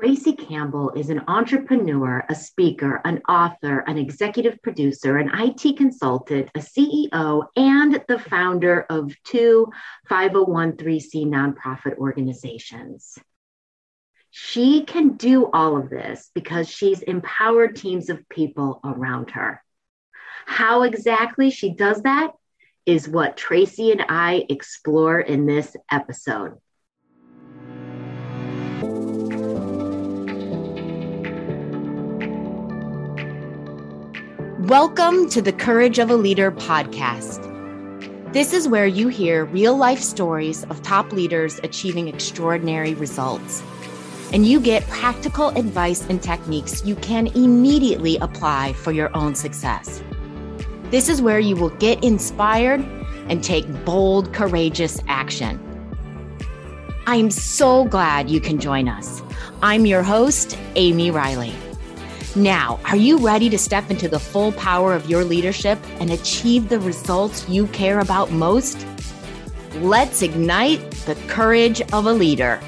Traci Campbell is an entrepreneur, a speaker, an author, an executive producer, an IT consultant, a CEO, and the founder of two 501c nonprofit organizations. She can do all of this because she's empowered teams of people around her. How exactly she does that is what Traci and I explore in this episode. Welcome to the Courage of a Leader podcast. This is where you hear real life stories of top leaders achieving extraordinary results. And you get practical advice and techniques you can immediately apply for your own success. This is where you will get inspired and take bold, courageous action. I am so glad you can join us. I'm your host, Amy Riley. Now, are you ready to step into the full power of your leadership and achieve the results you care about most? Let's ignite the courage of a leader.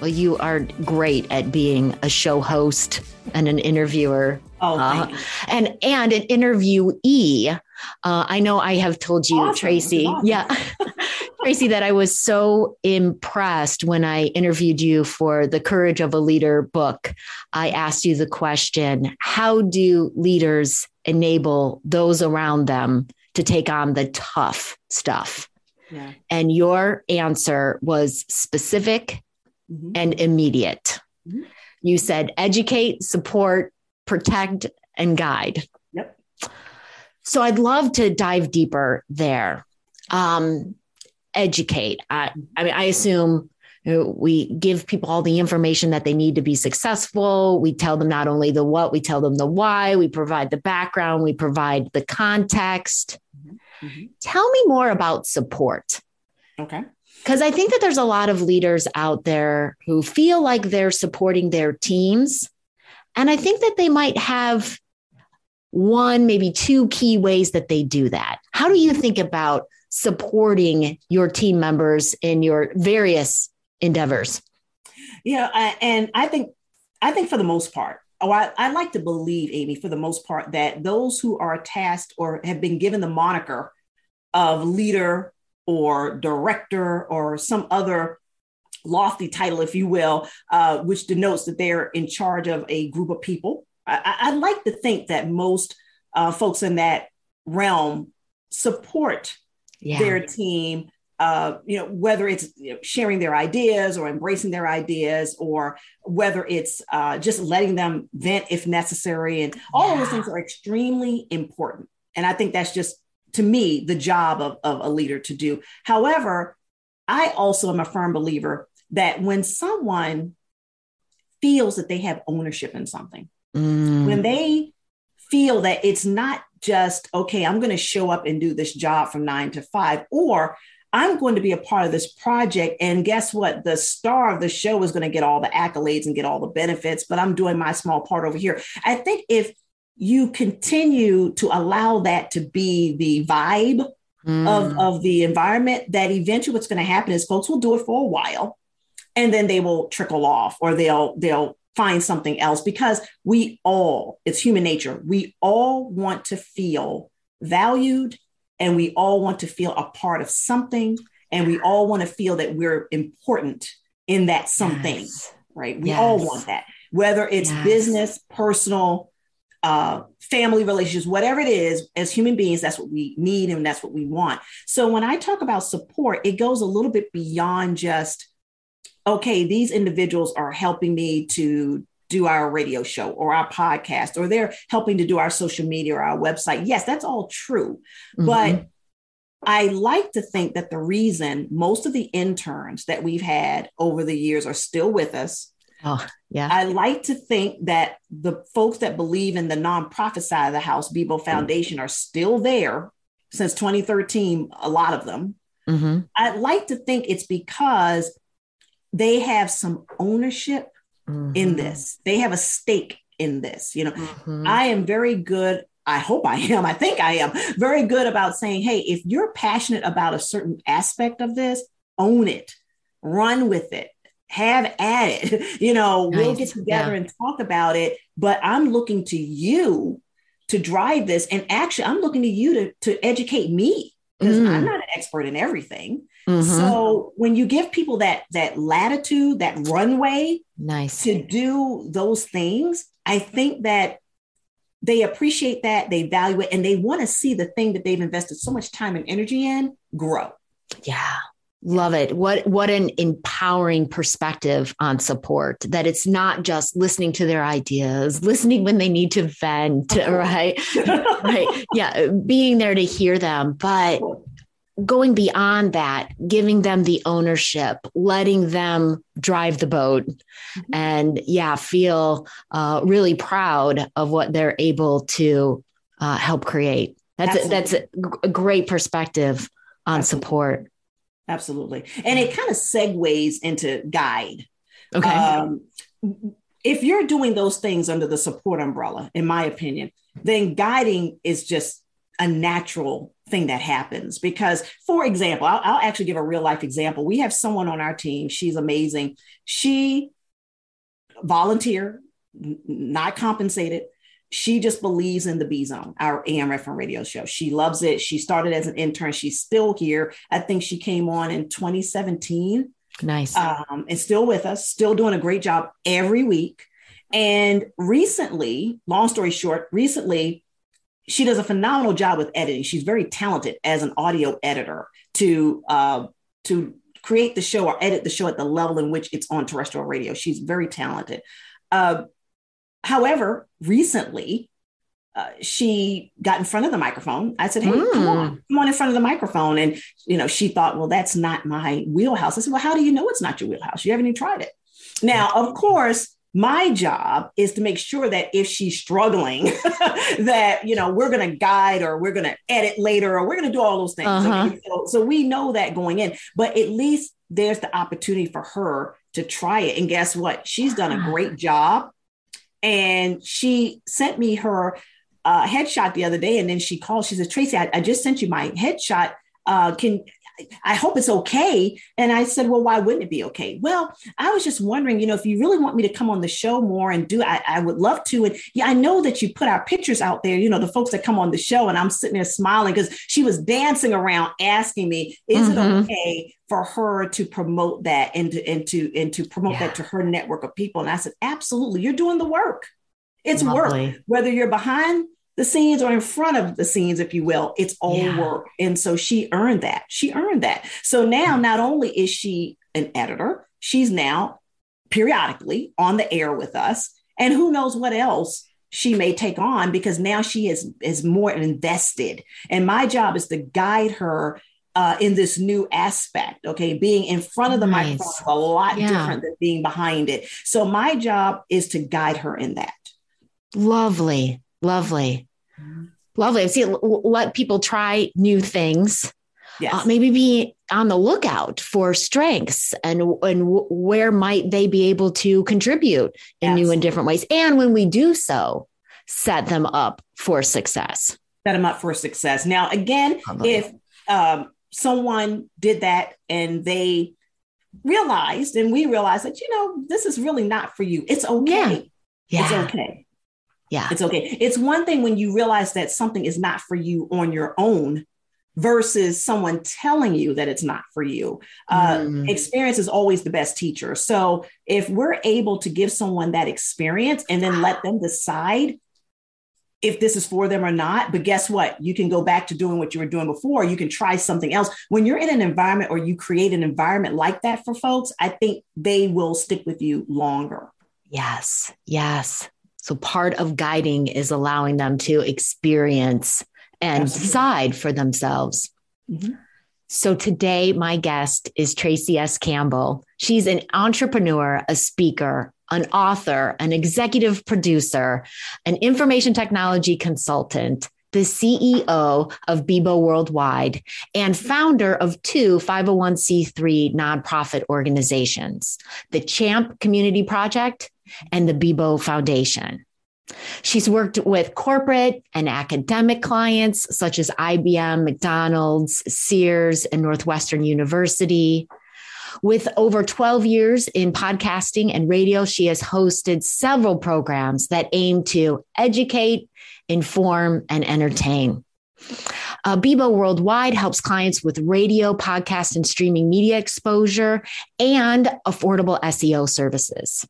Well, you are great at being a show host and an interviewer. Oh, uh, and and an interviewee. Uh, I know I have told you, awesome. Traci. Awesome. Yeah. Traci, that I was so impressed when I interviewed you for the Courage of a Leader book. I asked you the question How do leaders enable those around them to take on the tough stuff? Yeah. And your answer was specific mm-hmm. and immediate. Mm-hmm. You said educate, support, protect, and guide. Yep. So I'd love to dive deeper there. Um, educate. I, I mean, I assume we give people all the information that they need to be successful. We tell them not only the what, we tell them the why, we provide the background, we provide the context. Mm-hmm. mm-hmm. Tell me more about support. Okay. Because I think that there's a lot of leaders out there who feel like they're supporting their teams. And I think that they might have one, maybe two key ways that they do that. How do you think about supporting your team members in your various endeavors? Yeah, and I think I think for the most part, oh, I, I like to believe, Amy, for the most part, that those who are tasked or have been given the moniker of leader or director or some other lofty title, if you will, uh, which denotes that they're in charge of a group of people. I, I like to think that most uh, folks in that realm support yeah. their team uh, you know, whether it's you know, sharing their ideas or embracing their ideas, or whether it's uh, just letting them vent if necessary, and all yeah. of those things are extremely important. And I think that's just to me the job of, of a leader to do. However, I also am a firm believer that when someone feels that they have ownership in something, mm. when they feel that it's not just, okay, I'm going to show up and do this job from nine to five, or I'm going to be a part of this project. And guess what? The star of the show is going to get all the accolades and get all the benefits, but I'm doing my small part over here. I think if you continue to allow that to be the vibe mm. of, of the environment, that eventually what's going to happen is folks will do it for a while and then they will trickle off or they'll they'll find something else because we all, it's human nature, we all want to feel valued and we all want to feel a part of something and we all want to feel that we're important in that something, yes. right? We yes. all want that, whether it's yes. business, personal, uh, family relationships, whatever it is, as human beings, that's what we need and that's what we want. So when I talk about support, it goes a little bit beyond just okay, these individuals are helping me to do our radio show or our podcast, or they're helping to do our social media or our website. Yes, that's all true. Mm-hmm. But I like to think that the reason most of the interns that we've had over the years are still with us. Oh, yeah. I like to think that the folks that believe in the nonprofit side of the house, BIBO Foundation, are still there since 2013, a lot of them. Mm-hmm. I'd like to think it's because they have some ownership mm-hmm. in this. They have a stake in this. You know, mm-hmm. I am very good. I hope I am. I think I am very good about saying, hey, if you're passionate about a certain aspect of this, own it, run with it, have at it. You know, nice. we'll get together yeah. and talk about it, but I'm looking to you to drive this. And actually, I'm looking to you to, to educate me because mm. I'm not an expert in everything. Mm-hmm. So when you give people that that latitude, that runway, nice to do those things, I think that they appreciate that, they value it, and they want to see the thing that they've invested so much time and energy in grow. Yeah. Love it. What what an empowering perspective on support that it's not just listening to their ideas, listening when they need to vent, right? right. Yeah, being there to hear them, but going beyond that, giving them the ownership, letting them drive the boat, mm-hmm. and yeah, feel uh, really proud of what they're able to uh, help create. That's a, that's a, a, great perspective on Absolutely. support. Absolutely, and it kind of segues into guide. Okay. Um, if you're doing those things under the support umbrella, in my opinion, then guiding is just a natural thing that happens because for example I'll, I'll, actually give a real life example. We have someone on our team. She's amazing. She volunteer not compensated she just believes in the b zone our am and radio show. She loves it. She started as an intern. She's still here. I think she came on in 2017 nice. Um, and still with us still doing a great job every week. And recently long story short recently she does a phenomenal job with editing. She's very talented as an audio editor to uh, to create the show or edit the show at the level in which it's on terrestrial radio. She's very talented. Uh, however, recently uh, she got in front of the microphone. I said, "Hey, mm. come on, hmm. come on in front of the microphone." And you know, she thought, "Well, that's not my wheelhouse." I said, "Well, how do you know it's not your wheelhouse? You haven't even tried it." Now, of course, my job is to make sure that if she's struggling that you know we're going to guide or we're going to edit later or we're going to do all those things uh-huh. so, so we know that going in but at least there's the opportunity for her to try it and guess what she's done a great job and she sent me her uh, headshot the other day. And then she called she said traci I, I just sent you my headshot. Uh, can I hope it's okay. And I said, well, why wouldn't it be okay? Well, I was just wondering, you know, if you really want me to come on the show more and do, I, I would love to. And yeah, I know that you put our pictures out there, you know, the folks that come on the show, and I'm sitting there smiling because she was dancing around asking me, is mm-hmm. it okay for her to promote that and to, and to, and to promote yeah. that to her network of people? And I said, absolutely. You're doing the work. It's Lovely. work, whether you're behind the scenes or in front of the scenes, if you will. It's all yeah. work. And so she earned that. She earned that. So now, not only is she an editor, she's now periodically on the air with us. And who knows what else she may take on because now she is, is more invested. And my job is to guide her uh, in this new aspect. Okay, being in front of the nice. microphone is a lot yeah. different than being behind it. So my job is to guide her in that. Lovely, lovely. Lovely. See, let people try new things. Yes. Uh, maybe be on the lookout for strengths and and where might they be able to contribute in Absolutely. new and different ways. And when we do so, set them up for success. Set them up for success. Now, again, if um, someone did that and they realized, and we realized that you know this is really not for you, it's okay. Yeah. yeah. It's okay. Yeah. It's okay. It's one thing when you realize that something is not for you on your own versus someone telling you that it's not for you. Uh, mm. Experience is always the best teacher. So if we're able to give someone that experience and then let them decide if this is for them or not. But guess what? You can go back to doing what you were doing before. You can try something else. When you're in an environment or you create an environment like that for folks, I think they will stick with you longer. Yes. Yes. So part of guiding is allowing them to experience and Absolutely. decide for themselves. Mm-hmm. So today, my guest is Traci S. Campbell. She's an entrepreneur, a speaker, an author, an executive producer, an information technology consultant, the CEO of BIBO Worldwide, and founder of two 501c3 nonprofit organizations, the Champ Community Project and the BIBO Foundation. She's worked with corporate and academic clients such as IBM, McDonald's, Sears, and Northwestern University. With over 12 years in podcasting and radio, she has hosted several programs that aim to educate, inform, and entertain. Uh, BIBO Worldwide helps clients with radio, podcast, and streaming media exposure and affordable SEO services.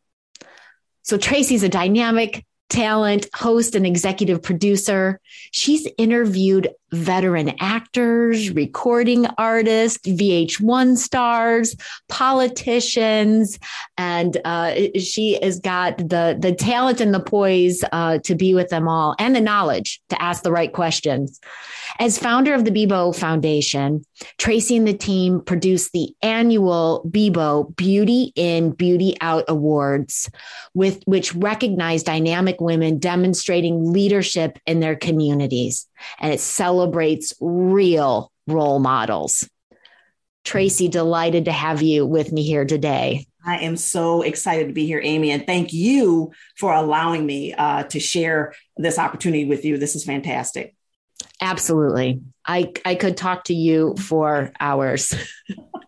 So, Traci's a dynamic, talent, host, and executive producer. She's interviewed veteran actors, recording artists, VH1 stars, politicians, and uh, she has got the the talent and the poise uh, to be with them all, and the knowledge to ask the right questions. As founder of the BIBO Foundation, Traci and the team produced the annual BIBO Beauty In, Beauty Out Awards, with which recognize dynamic women demonstrating leadership in their communities and it celebrates real role models. Traci, delighted to have you with me here today. I am so excited to be here, Amy, and thank you for allowing me uh, to share this opportunity with you. This is fantastic. Absolutely. I, I could talk to you for hours.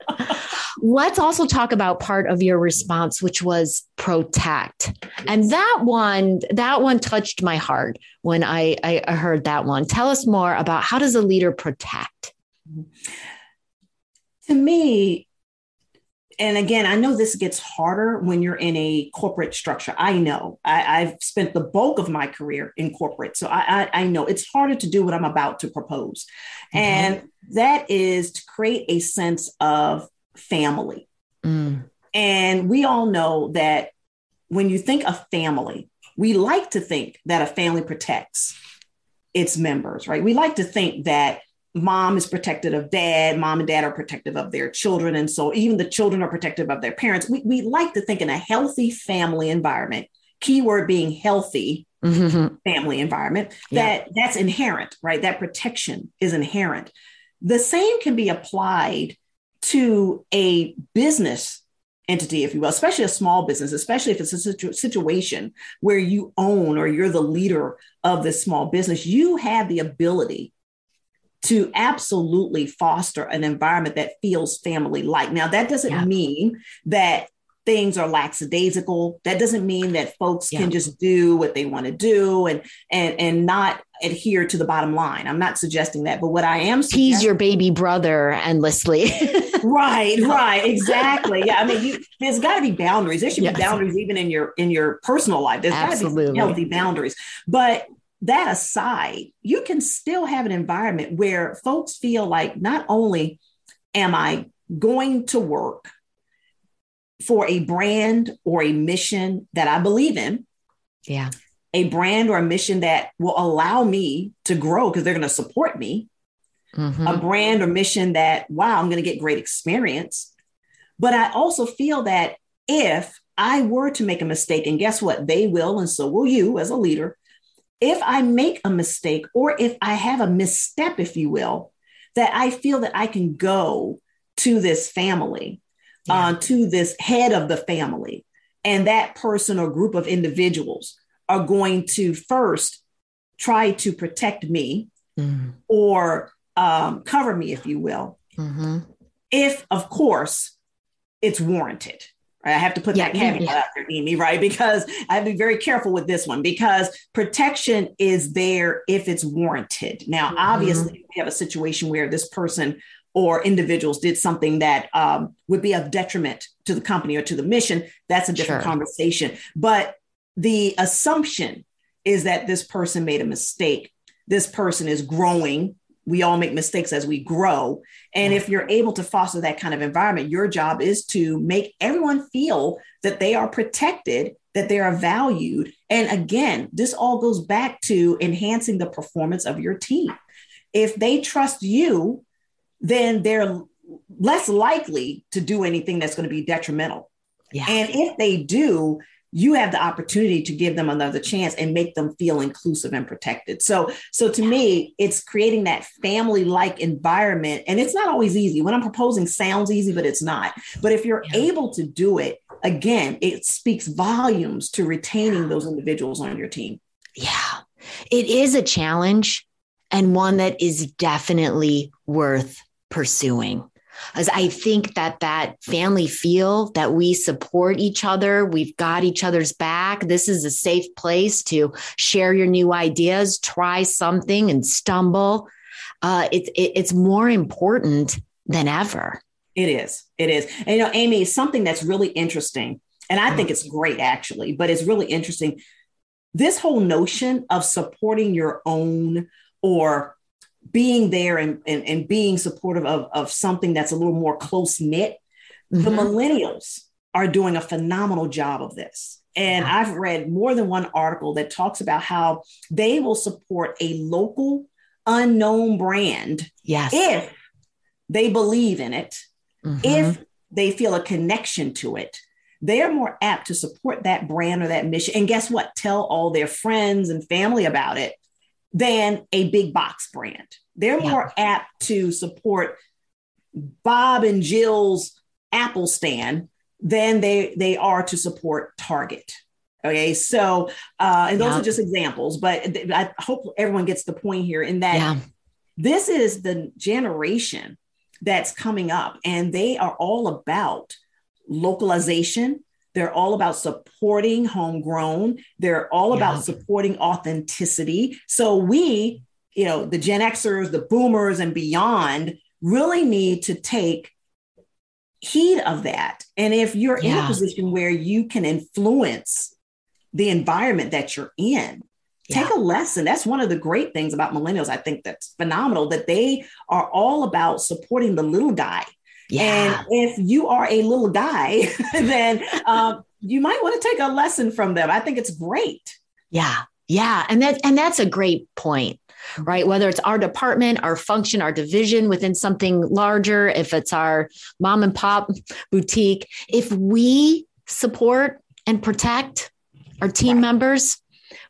Let's also talk about part of your response, which was protect. And that one, that one touched my heart when I, I heard that one. Tell us more about how does a leader protect? Mm-hmm. To me, and again, I know this gets harder when you're in a corporate structure. I know I, have spent the bulk of my career in corporate. So I, I, I, know it's harder to do what I'm about to propose. Mm-hmm. And that is to create a sense of family. Mm. And we all know that when you think of family, we like to think that a family protects its members, right? We like to think that mom is protected of dad, mom and dad are protective of their children. And so even the children are protective of their parents. We, we like to think in a healthy family environment, keyword being healthy mm-hmm. family environment, that yeah. that's inherent, right? That protection is inherent. The same can be applied to a business entity, if you will, especially a small business, especially if it's a situ- situation where you own or you're the leader of this small business, you have the ability to absolutely foster an environment that feels family like. Now, that doesn't yeah. mean that things are lackadaisical. That doesn't mean that folks yeah. can just do what they want to do and and and not adhere to the bottom line. I'm not suggesting that, but what I am tease your baby brother endlessly. right, right, exactly. Yeah, I mean, you, there's got to be boundaries. There should yes. be boundaries even in your in your personal life. There's got to be healthy boundaries. But that aside, you can still have an environment where folks feel like not only am I going to work for a brand or a mission that I believe in. Yeah. A brand or a mission that will allow me to grow because they're going to support me. Mm-hmm. A brand or mission that, wow, I'm going to get great experience. But I also feel that if I were to make a mistake, and guess what? They will, and so will you as a leader. If I make a mistake or if I have a misstep, if you will, that I feel that I can go to this family yeah. uh, to this head of the family. And that person or group of individuals are going to first try to protect me mm-hmm. or um, cover me, if you will. Mm-hmm. If, of course, it's warranted. Right? I have to put yeah, that caveat yeah. out there, Amy, right? Because I have to be very careful with this one because protection is there if it's warranted. Now, mm-hmm. obviously, we have a situation where this person or individuals did something that um, would be of detriment to the company or to the mission, that's a different sure. conversation. But the assumption is that this person made a mistake. This person is growing. We all make mistakes as we grow. And if mm-hmm. you're able to foster that kind of environment, your job is to make everyone feel that they are protected, that they are valued. And again, this all goes back to enhancing the performance of your team. If they trust you then they're less likely to do anything that's going to be detrimental. Yeah. And if they do, you have the opportunity to give them another chance and make them feel inclusive and protected. So, so to me, it's creating that family-like environment. And it's not always easy. When I'm proposing sounds easy, but it's not. But if you're yeah. able to do it, again, it speaks volumes to retaining those individuals on your team. Yeah, it is a challenge and one that is definitely worth pursuing. As I think that that family feel that we support each other, we've got each other's back. This is a safe place to share your new ideas, try something and stumble. Uh, it, it, it's more important than ever. It is. It is. And you know, Amy, something that's really interesting, and I think it's great actually, but it's really interesting. This whole notion of supporting your own or being there and, and, and being supportive of, of something that's a little more close knit, mm-hmm. the millennials are doing a phenomenal job of this. And yeah. I've read more than one article that talks about how they will support a local unknown brand yes. if they believe in it, mm-hmm. if they feel a connection to it. They're more apt to support that brand or that mission. And guess what? Tell all their friends and family about it than a big box brand. They're yeah. more apt to support Bob and Jill's Apple stand than they they are to support Target. Okay, so uh, and those yeah. are just examples, but I hope everyone gets the point here in that yeah. this is the generation that's coming up, and they are all about localization they're all about supporting homegrown. They're all yeah. about supporting authenticity. So we, you know, the Gen Xers, the boomers, and beyond really need to take heed of that. And if you're yeah. in a position where you can influence the environment that you're in, yeah. take a lesson. That's one of the great things about millennials. I think that's phenomenal that they are all about supporting the little guy yeah. And if you are a little guy, then um, you might want to take a lesson from them. I think it's great. Yeah. Yeah. And that and that's a great point. Right. Whether it's our department, our function, our division within something larger, if it's our mom and pop boutique, if we support and protect our team right. members,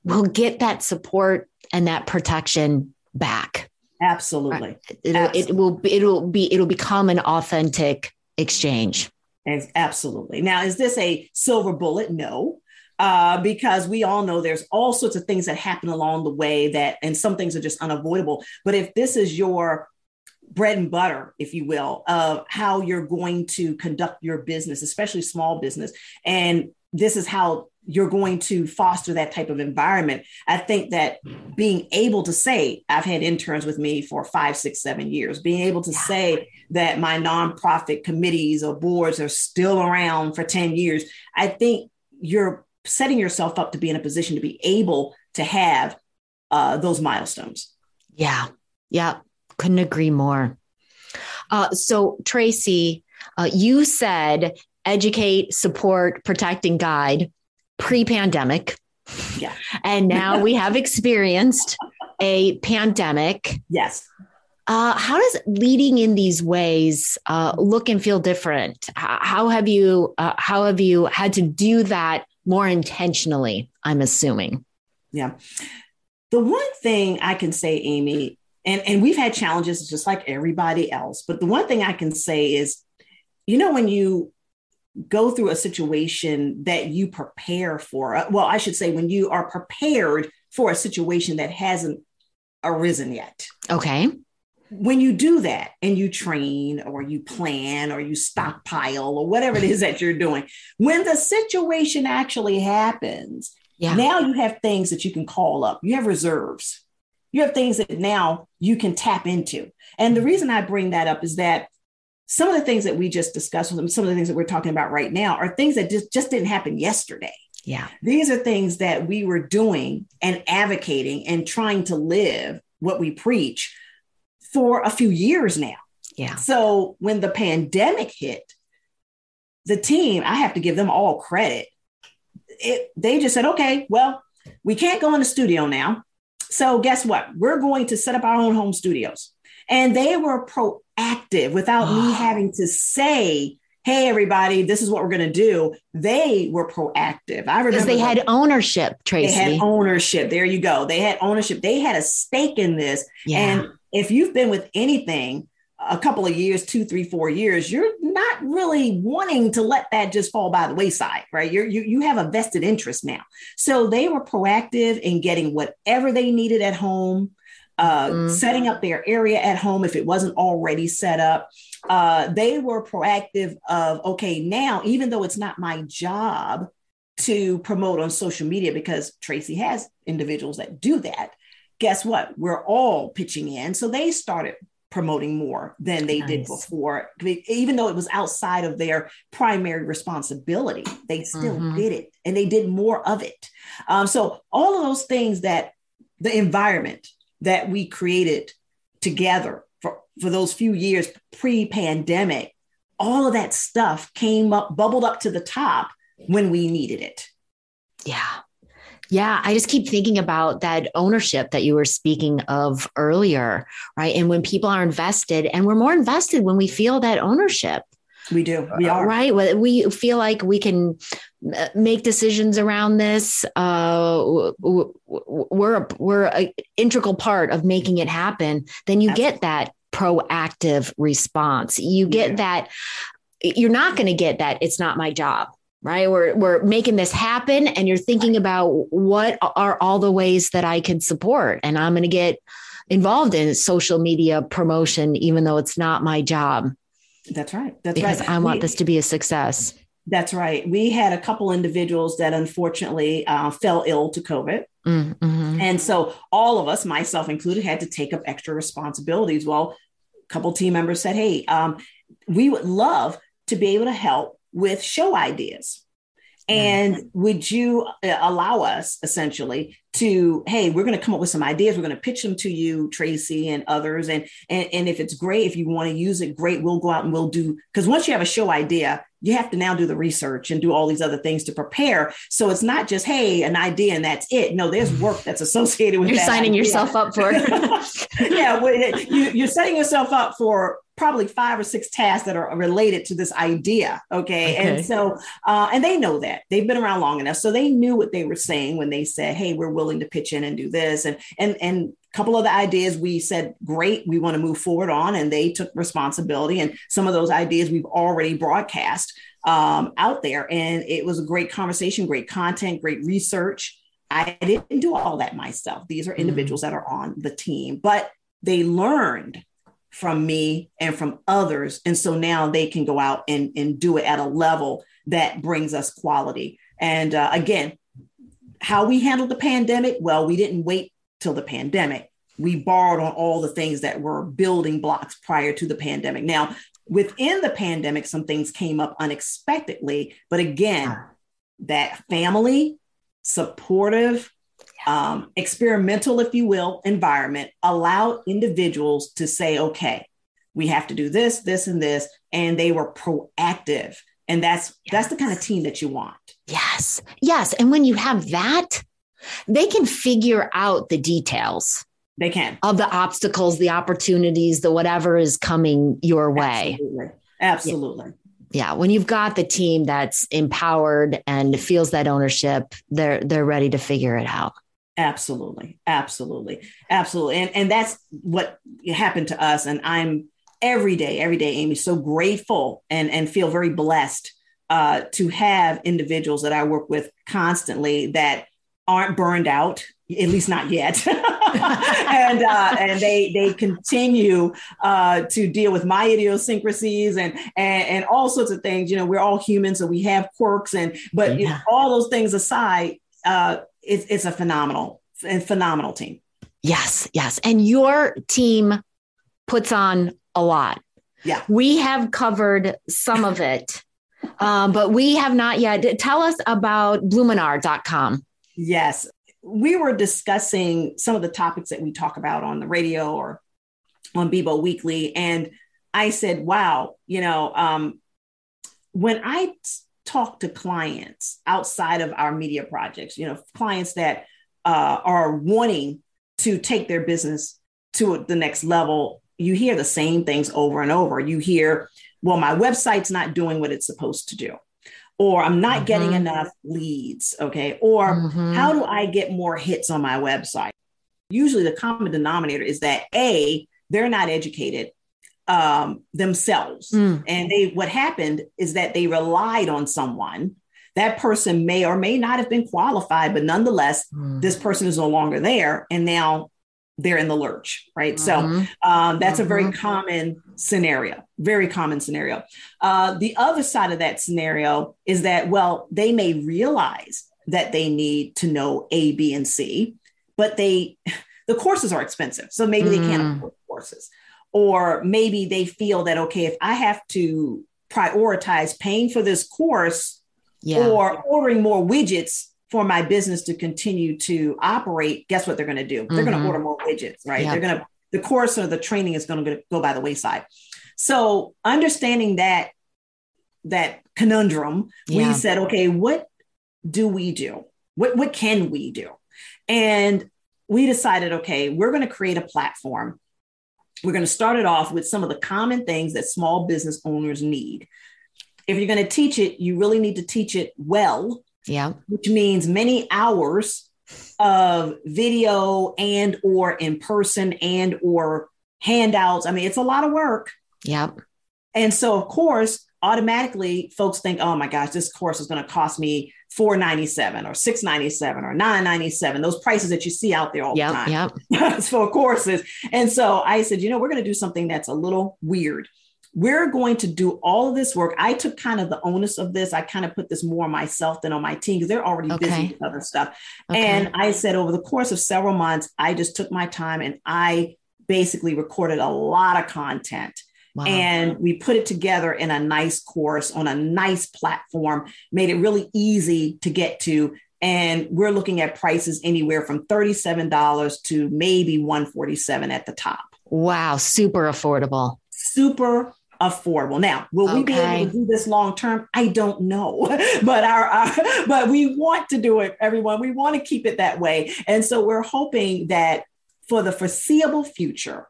we'll get that support and that protection back. Absolutely. It'll, Absolutely. It will it'll be it'll become an authentic exchange. Absolutely. Now, is this a silver bullet? No. Uh, because we all know there's all sorts of things that happen along the way that, and some things are just unavoidable. But if this is your bread and butter, if you will, of how you're going to conduct your business, especially small business, and this is how you're going to foster that type of environment. I think that being able to say, I've had interns with me for five, six, seven years, being able to say that my nonprofit committees or boards are still around for 10 years, I think you're setting yourself up to be in a position to be able to have uh, those milestones. Yeah. Yeah. Couldn't agree more. Uh, so, Traci, uh, you said educate, support, protect, and guide pre pandemic. Yeah. And now we have experienced a pandemic. Yes. Uh, how does leading in these ways uh, look and feel different? How have you uh, how have you had to do that more intentionally? I'm assuming. Yeah, the one thing I can say, Amy, and and we've had challenges just like everybody else, but the one thing I can say is, you know, when you go through a situation that you prepare for. Uh, well, I should say, when you are prepared for a situation that hasn't arisen yet. Okay. When you do that and you train or you plan or you stockpile or whatever it is that you're doing, when the situation actually happens, yeah. now you have things that you can call up. You have reserves. You have things that now you can tap into. And the reason I bring that up is that some of the things that we just discussed with them, some of the things that we're talking about right now are things that just, just didn't happen yesterday. Yeah. These are things that we were doing and advocating and trying to live what we preach for a few years now. Yeah. So when the pandemic hit, the team, I have to give them all credit. It, they just said, okay, well, we can't go in the studio now. So guess what? We're going to set up our own home studios. And they were proactive without me ah. having to say, hey everybody this is what we're going to do. They were proactive. I remember because they had ownership traci they had ownership. There you go. They had ownership. They had a stake in this. Yeah. and if you've been with anything a couple of years two three four years you're not really wanting to let that just fall by the wayside, right? You're, you you have a vested interest now. So they were proactive in getting whatever they needed at home, uh, mm-hmm. setting up their area at home if it wasn't already set up. Uh, they were proactive of okay, now even though it's not my job to promote on social media because Traci has individuals that do that. Guess what? We're all pitching in. So they started promoting more than they nice. did before. Even though it was outside of their primary responsibility, they still mm-hmm. did it and they did more of it. Um, so, all of those things that the environment that we created together for, for those few years pre pandemic, all of that stuff came up, bubbled up to the top when we needed it. Yeah. Yeah, I just keep thinking about that ownership that you were speaking of earlier, right? And when people are invested, and we're more invested when we feel that ownership. We do. We are. Right. We feel like we can uh, make decisions around this. Uh, we're, a, we're an integral part of making it happen. Then you Absolutely. get that proactive response. You get yeah. that you're not going to get that. It's not my job right we're we're making this happen and you're thinking about what are all the ways that I can support and I'm going to get involved in social media promotion even though it's not my job that's right. That's because right I want we, this to be a success. That's right. We had a couple individuals that unfortunately uh, fell ill to covid. Mm-hmm. and so all of us myself included had to take up extra responsibilities. Well a couple team members said hey um, we would love to be able to help with show ideas. And would you uh, allow us essentially to, hey, we're going to come up with some ideas. We're going to pitch them to you, Traci, and others. And, and, and if it's great, if you want to use it, great, we'll go out and we'll do, because once you have a show idea, you have to now do the research and do all these other things to prepare. So it's not just, hey, an idea and that's it. No, there's work that's associated with You're signing idea. yourself up for yeah, you, you're setting yourself up for probably five or six tasks that are related to this idea. Okay. okay. And so, uh, and they know that they've been around long enough. So they knew what they were saying when they said, Hey, we're willing to pitch in and do this. And, and, and a couple of the ideas we said, great, we want to move forward on. And they took responsibility. And some of those ideas we've already broadcast um, out there. And it was a great conversation, great content, great research. I didn't do all that myself. These are mm-hmm. individuals mm-hmm. that are on the team, but they learned from me and from others. And so now they can go out and, and do it at a level that brings us quality. And uh, again, how we handled the pandemic, well, we didn't wait till the pandemic. We borrowed on all the things that were building blocks prior to the pandemic. Now, within the pandemic, some things came up unexpectedly. But again, that family, supportive, um, experimental, if you will, environment allow individuals to say, okay, we have to do this, this, and this. And they were proactive. And that's yes. that's the kind of team that you want. Yes. Yes. And when you have that, they can figure out the details. They can. Of the obstacles, the opportunities, the whatever is coming your way. Absolutely. Absolutely. Yeah yeah when you've got the team that's empowered and feels that ownership they're they're ready to figure it out Absolutely. Absolutely. Absolutely. And, and that's what happened to us. And I'm every day, every day, Amy, so grateful and, and feel very blessed uh, to have individuals that I work with constantly that aren't burned out, at least not yet. and uh, and they they continue uh, to deal with my idiosyncrasies and, and and all sorts of things. You know, we're all human, so we have quirks, and but yeah. you know, all those things aside, uh, it's, it's a phenomenal, phenomenal team. Yes, yes. And your team puts on a lot. Yeah. We have covered some of it, um, but we have not yet. Tell us about Blumenauer.com. Yes. We were discussing some of the topics that we talk about on the radio or on BIBO Weekly. And I said, wow, you know, um, when I talk to clients outside of our media projects, you know, clients that uh, are wanting to take their business to the next level, you hear the same things over and over. You hear, well, my website's not doing what it's supposed to do. Or I'm not mm-hmm. getting enough leads. Okay. Or mm-hmm. how do I get more hits on my website? Usually the common denominator is that A, they're not educated um, themselves. Mm. And they what happened is that they relied on someone. That person may or may not have been qualified, but nonetheless, mm. this person is no longer there. And now they're in the lurch, right? Mm-hmm. So um, that's mm-hmm. a very mm-hmm. common scenario, very common scenario. Uh, the other side of that scenario is that, well, they may realize that they need to know A, B, and C, but they, the courses are expensive. So maybe mm. they can't mm. afford courses. Or maybe they feel that, okay, if I have to prioritize paying for this course yeah. or ordering more widgets for my business to continue to operate, guess what they're going to do? They're mm-hmm. going to order more widgets, right? Yep. They're going to, the course or the training is going to go by the wayside. So understanding that, that conundrum, yeah. we said, okay, what do we do? What, what can we do? And we decided, okay, we're going to create a platform. We're going to start it off with some of the common things that small business owners need. If you're going to teach it, you really need to teach it well yeah. Which means many hours of video and or in person and or handouts. I mean, it's a lot of work. Yep. And so of course, automatically folks think, oh my gosh, this course is going to cost me 497 or 697 or 997 those prices that you see out there all yep, the time yep. for courses and so i said you know we're going to do something that's a little weird we're going to do all of this work. I took kind of the onus of this. I kind of put this more on myself than on my team because they're already okay. busy with other stuff. Okay. And I said, over the course of several months, I just took my time and I basically recorded a lot of content. Wow. And we put it together in a nice course on a nice platform, made it really easy to get to. And we're looking at prices anywhere from $37 to maybe 147 at the top. Wow, super affordable. Super affordable. Now, will okay. we be able to do this long term? I don't know, but our, our, but we want to do it, everyone. We want to keep it that way, and so we're hoping that for the foreseeable future,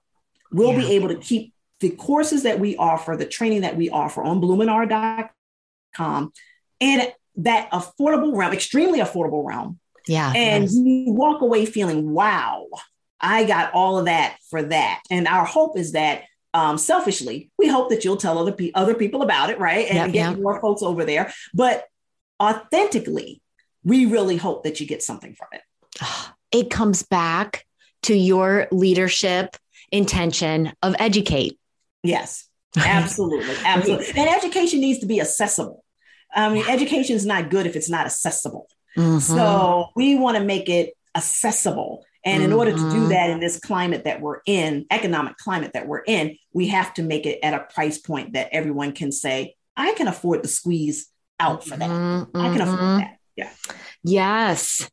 we'll yeah. be able to keep the courses that we offer, the training that we offer on Blumenar.com, and that affordable realm, extremely affordable realm. Yeah, and you walk away feeling, wow, I got all of that for that. And our hope is that um, selfishly, we hope that you'll tell other, pe- other people about it, right? And yep, get yep. more folks over there. But authentically, we really hope that you get something from it. It comes back to your leadership intention of educate. Yes, absolutely. absolutely. And education needs to be accessible. I mean, education is not good if it's not accessible. Mm-hmm. So we want to make it accessible and in mm-hmm. order to do mm-hmm. that in this climate that we're in, economic climate that we're in, we have to make it at a price point that everyone can say, I can afford to squeeze out for that. Mm-hmm. I can afford mm-hmm. that. Yeah. Yes.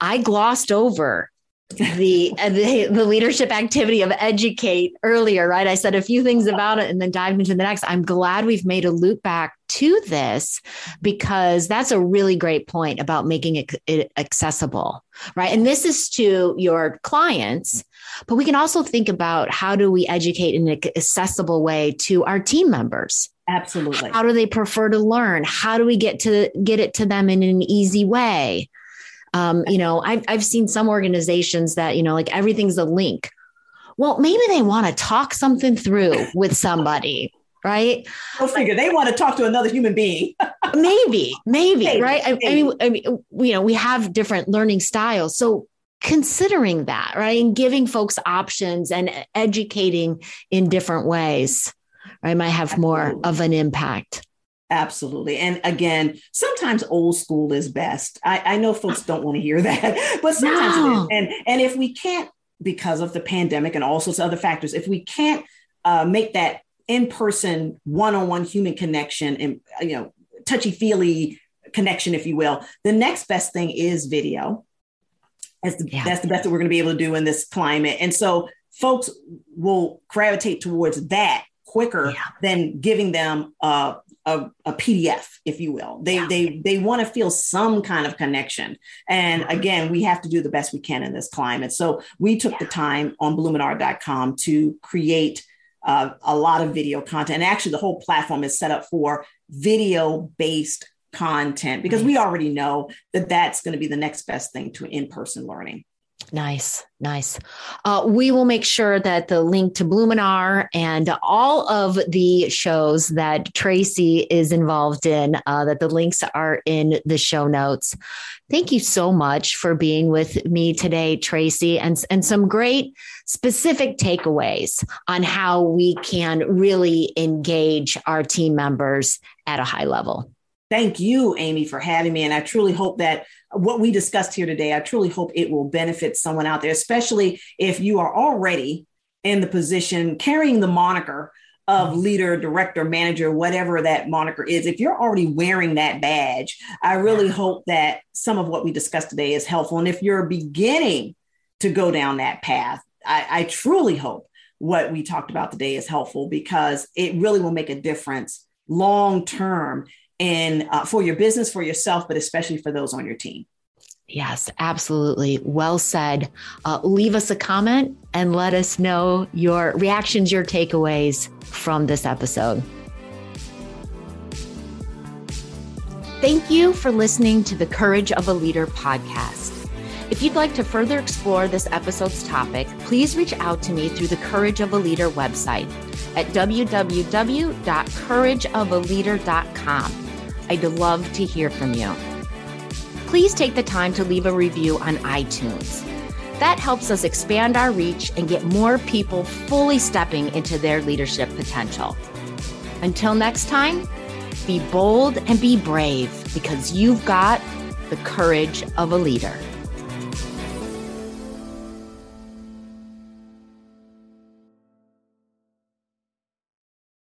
I glossed over the, uh, the the leadership activity of educate earlier right? I said a few things about it and then dived into the next. I'm glad we've made a loop back to this because that's a really great point about making it, it accessible right? And this is to your clients but we can also think about how do we educate in an accessible way to our team members? Absolutely. How do they prefer to learn? How do we get to get it to them in an easy way um, you know, I've, I've seen some organizations that, you know, like everything's a link. Well, maybe they want to talk something through with somebody, right? Go figure. They want to talk to another human being. maybe, maybe, maybe, right? Maybe. I, I, mean, I mean, you know, we have different learning styles. So considering that, right? And giving folks options and educating in different ways, right? Might have more of an impact. Absolutely. And again, sometimes old school is best. I, I know folks don't want to hear that, but sometimes no. it is. And, and if we can't, because of the pandemic and all sorts of other factors, if we can't uh, make that in-person one-on-one human connection and you know touchy-feely connection, if you will, the next best thing is video. That's the, yeah. that's the best that we're going to be able to do in this climate. And so folks will gravitate towards that quicker yeah. than giving them a, a, a, PDF, if you will. They yeah. they they want to feel some kind of connection. And mm-hmm. again, we have to do the best we can in this climate. So we took yeah. the time on Blumenar.com to create uh, a lot of video content. And actually, the whole platform is set up for video based content because we already know that that's going to be the next best thing to in person learning. Nice, nice. Uh, we will make sure that the link to Bluminar and all of the shows that Traci is involved in, uh, that the links are in the show notes. Thank you so much for being with me today, Traci, and, and some great specific takeaways on how we can really engage our team members at a high level. Thank you, Amy, for having me. And I truly hope that what we discussed here today, I truly hope it will benefit someone out there, especially if you are already in the position carrying the moniker of mm-hmm. leader, director, manager, whatever that moniker is. If you're already wearing that badge, I really hope that some of what we discussed today is helpful. And if you're beginning to go down that path, I, I truly hope what we talked about today is helpful because it really will make a difference long term and uh, for your business, for yourself, but especially for those on your team. Yes, absolutely. Well said. Uh, leave us a comment and let us know your reactions, your takeaways from this episode. Thank you for listening to the Courage of a Leader podcast. If you'd like to further explore this episode's topic, please reach out to me through the Courage of a Leader website at www.courageofaleader.com. I'd love to hear from you. Please take the time to leave a review on iTunes. That helps us expand our reach and get more people fully stepping into their leadership potential. Until next time, be bold and be brave because you've got the courage of a leader.